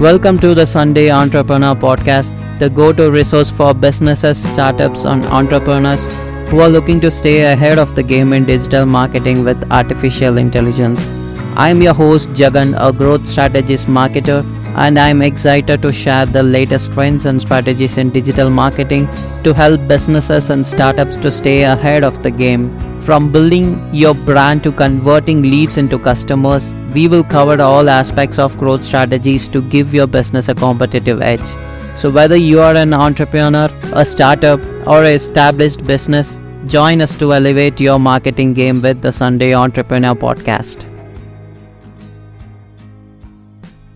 Welcome to the Sunday Entrepreneur Podcast, the go to resource for businesses, startups, and entrepreneurs who are looking to stay ahead of the game in digital marketing with artificial intelligence. I am your host, Jagan, a growth strategist marketer, and I am excited to share the latest trends and strategies in digital marketing to help businesses and startups to stay ahead of the game. From building your brand to converting leads into customers, we will cover all aspects of growth strategies to give your business a competitive edge. So, whether you are an entrepreneur, a startup, or an established business, join us to elevate your marketing game with the Sunday Entrepreneur Podcast.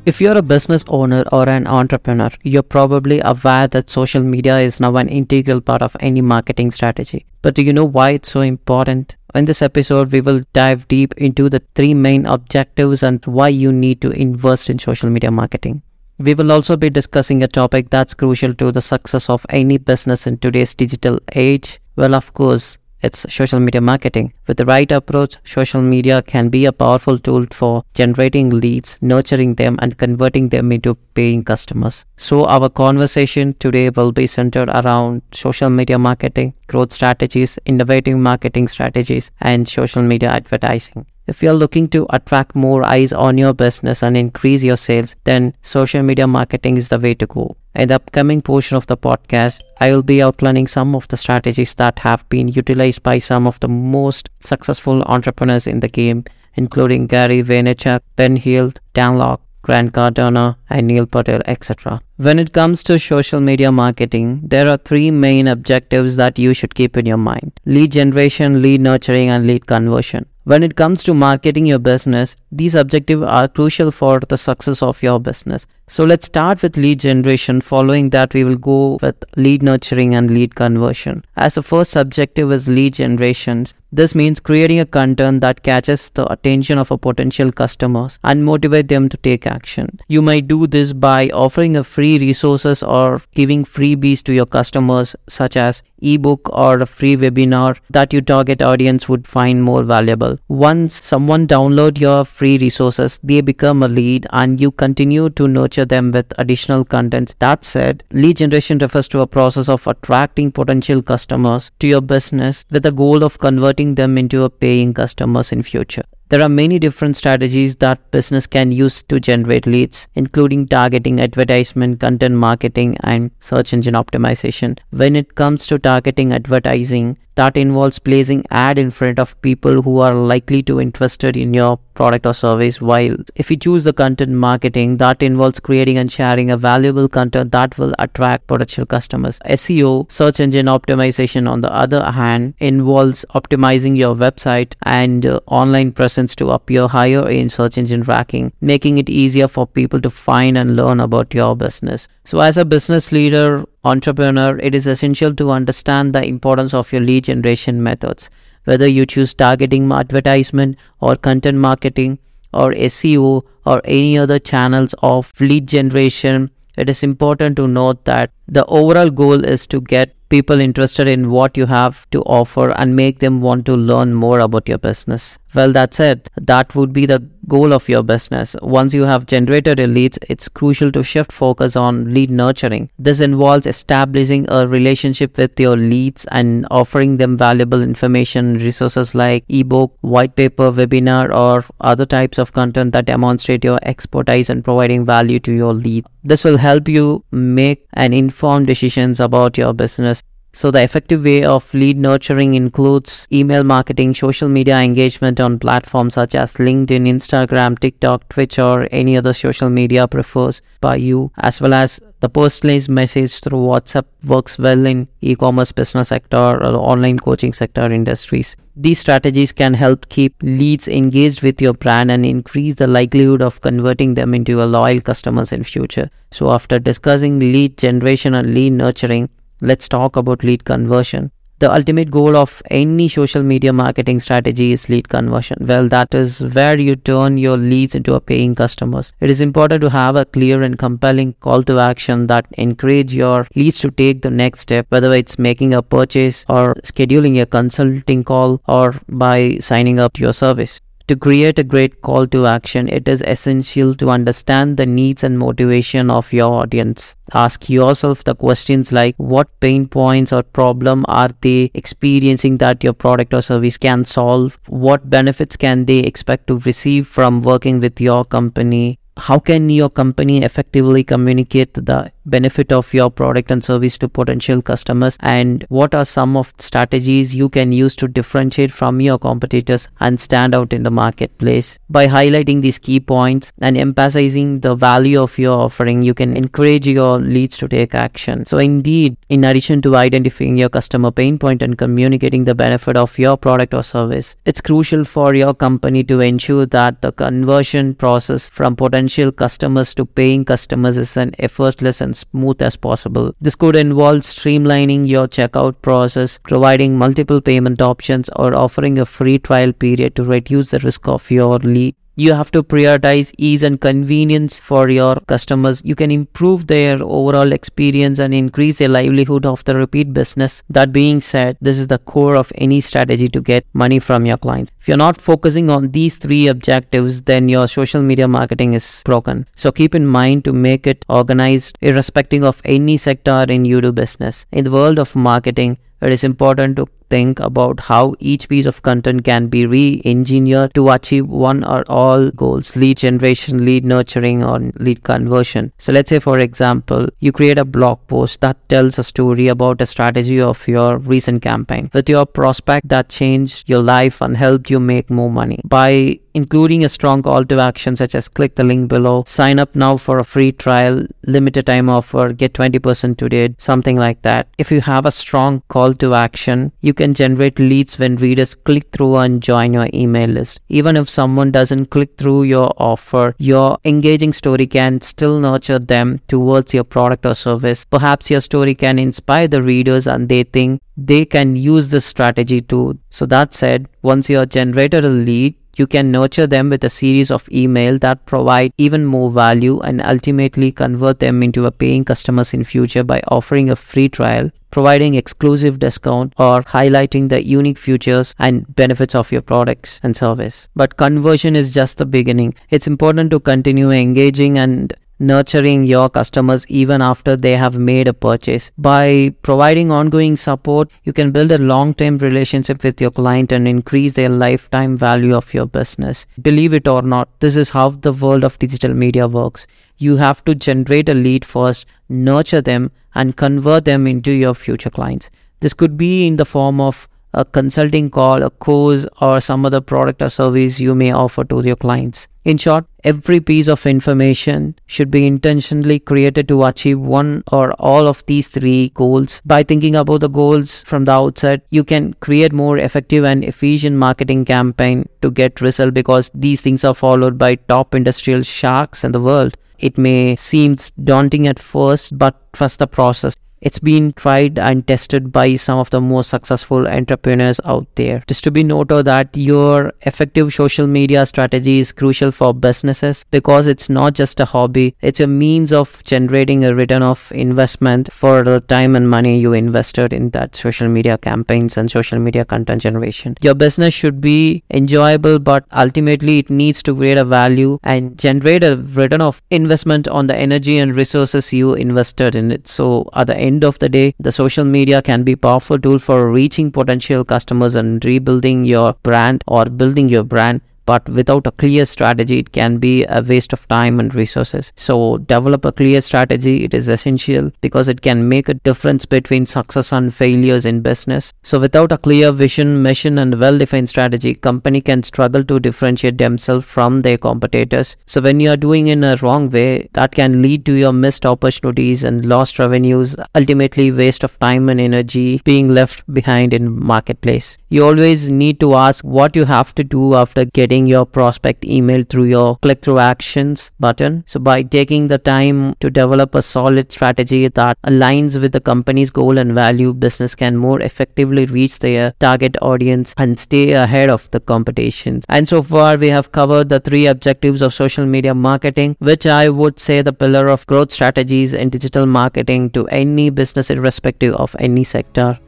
If you're a business owner or an entrepreneur, you're probably aware that social media is now an integral part of any marketing strategy. But do you know why it's so important? In this episode, we will dive deep into the three main objectives and why you need to invest in social media marketing. We will also be discussing a topic that's crucial to the success of any business in today's digital age. Well, of course, it's social media marketing. With the right approach, social media can be a powerful tool for generating leads, nurturing them, and converting them into paying customers. So, our conversation today will be centered around social media marketing, growth strategies, innovative marketing strategies, and social media advertising. If you're looking to attract more eyes on your business and increase your sales, then social media marketing is the way to go. In the upcoming portion of the podcast, I will be outlining some of the strategies that have been utilized by some of the most successful entrepreneurs in the game, including Gary Vaynerchuk, Ben Hill, Dan Lok, Grant Cardone, and Neil Patel, etc. When it comes to social media marketing, there are three main objectives that you should keep in your mind lead generation, lead nurturing, and lead conversion. When it comes to marketing your business, these objectives are crucial for the success of your business. So let's start with lead generation. Following that, we will go with lead nurturing and lead conversion. As the first objective is lead generation, this means creating a content that catches the attention of a potential customers and motivate them to take action. You might do this by offering a free resources or giving freebies to your customers such as ebook or a free webinar that your target audience would find more valuable. Once someone download your free resources, they become a lead and you continue to nurture them with additional content. That said, lead generation refers to a process of attracting potential customers to your business with the goal of converting them into a paying customers in future. There are many different strategies that business can use to generate leads, including targeting, advertisement, content marketing, and search engine optimization. When it comes to targeting advertising, that involves placing ad in front of people who are likely to be interested in your product or service while if you choose the content marketing that involves creating and sharing a valuable content that will attract potential customers seo search engine optimization on the other hand involves optimizing your website and uh, online presence to appear higher in search engine ranking making it easier for people to find and learn about your business so as a business leader entrepreneur, it is essential to understand the importance of your lead generation methods. Whether you choose targeting advertisement or content marketing or SEO or any other channels of lead generation, it is important to note that the overall goal is to get people interested in what you have to offer and make them want to learn more about your business. Well, that's it. That would be the goal of your business. Once you have generated your leads, it's crucial to shift focus on lead nurturing. This involves establishing a relationship with your leads and offering them valuable information, resources like ebook, white paper, webinar, or other types of content that demonstrate your expertise and providing value to your lead. This will help you make an informed decisions about your business so the effective way of lead nurturing includes email marketing, social media engagement on platforms such as LinkedIn, Instagram, TikTok, Twitch, or any other social media prefers by you, as well as the personalized message through WhatsApp works well in e-commerce business sector or online coaching sector industries. These strategies can help keep leads engaged with your brand and increase the likelihood of converting them into a loyal customers in future. So after discussing lead generation and lead nurturing, let's talk about lead conversion. The ultimate goal of any social media marketing strategy is lead conversion. Well, that is where you turn your leads into a paying customers. It is important to have a clear and compelling call to action that encourage your leads to take the next step, whether it's making a purchase or scheduling a consulting call or by signing up to your service. To create a great call to action, it is essential to understand the needs and motivation of your audience. Ask yourself the questions like what pain points or problem are they experiencing that your product or service can solve? What benefits can they expect to receive from working with your company? How can your company effectively communicate the benefit of your product and service to potential customers? And what are some of strategies you can use to differentiate from your competitors and stand out in the marketplace? By highlighting these key points and emphasizing the value of your offering you can encourage your leads to take action. So indeed in addition to identifying your customer pain point and communicating the benefit of your product or service it's crucial for your company to ensure that the conversion process from potential customers to paying customers is an effortless and smooth as possible. This could involve streamlining your checkout process, providing multiple payment options, or offering a free trial period to reduce the risk of your lead you have to prioritize ease and convenience for your customers. You can improve their overall experience and increase their livelihood of the repeat business. That being said this is the core of any strategy to get money from your clients. If you're not focusing on these three objectives then your social media marketing is broken. So keep in mind to make it organized irrespective of any sector in you do business. In the world of marketing it is important to think about how each piece of content can be re-engineered to achieve one or all goals lead generation lead nurturing or lead conversion. So let's say for example you create a blog post that tells a story about a strategy of your recent campaign. With your prospect that changed your life and helped you make more money. By including a strong call to action such as click the link below, sign up now for a free trial, limited time offer, get 20% today, something like that. If you have a strong call to action, you can generate leads when readers click through and join your email list. Even if someone doesn't click through your offer, your engaging story can still nurture them towards your product or service. Perhaps your story can inspire the readers and they think they can use this strategy too. So that said, once you have generated a lead, you can nurture them with a series of email that provide even more value and ultimately convert them into a paying customers in future by offering a free trial providing exclusive discount or highlighting the unique features and benefits of your products and service. But conversion is just the beginning. It's important to continue engaging and nurturing your customers even after they have made a purchase. By providing ongoing support, you can build a long term relationship with your client and increase their lifetime value of your business. Believe it or not, this is how the world of digital media works. You have to generate a lead first, nurture them, and convert them into your future clients. This could be in the form of a consulting call, a course, or some other product or service you may offer to your clients. In short, every piece of information should be intentionally created to achieve one or all of these three goals. By thinking about the goals from the outset, you can create more effective and efficient marketing campaign to get result because these things are followed by top industrial sharks in the world. It may seem daunting at first, but trust the process. It's been tried and tested by some of the most successful entrepreneurs out there. Just to be noted that your effective social media strategy is crucial for businesses because it's not just a hobby, it's a means of generating a return of investment for the time and money you invested in that social media campaigns and social media content generation. Your business should be enjoyable, but ultimately it needs to create a value and generate a return of investment on the energy and resources you invested in it. So at the end end of the day, the social media can be powerful tool for reaching potential customers and rebuilding your brand or building your brand but without a clear strategy it can be a waste of time and resources. So develop a clear strategy. It is essential because it can make a difference between success and failures in business. So without a clear vision mission and well defined strategy company can struggle to differentiate themselves from their competitors. So when you are doing in a wrong way that can lead to your missed opportunities and lost revenues ultimately waste of time and energy being left behind in marketplace you always need to ask what you have to do after getting your prospect email through your click through actions button. So by taking the time to develop a solid strategy that aligns with the company's goal and value, business can more effectively reach their target audience and stay ahead of the competition. And so far we have covered the three objectives of social media marketing, which I would say the pillar of growth strategies in digital marketing to any business irrespective of any sector.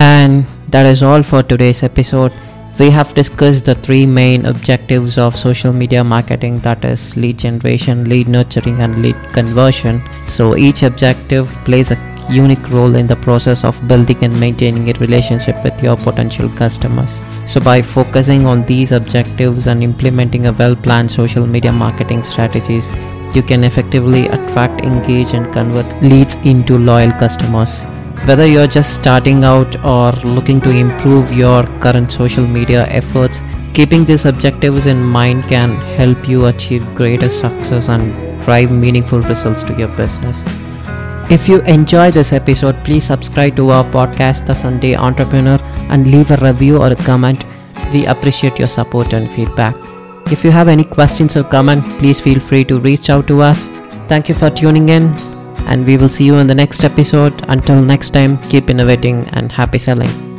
And That is all for today's episode. We have discussed the three main objectives of social media marketing that is lead generation, lead nurturing, and lead conversion. So each objective plays a unique role in the process of building and maintaining a relationship with your potential customers. So, by focusing on these objectives and implementing a well planned social media marketing strategies, you can effectively attract, engage, and convert leads into loyal customers. Whether you're just starting out or looking to improve your current social media efforts, keeping these objectives in mind can help you achieve greater success and drive meaningful results to your business. If you enjoy this episode, please subscribe to our podcast, The Sunday Entrepreneur, and leave a review or a comment. We appreciate your support and feedback. If you have any questions or comments, please feel free to reach out to us. Thank you for tuning in, and we will see you in the next episode. Until next time, keep innovating and happy selling.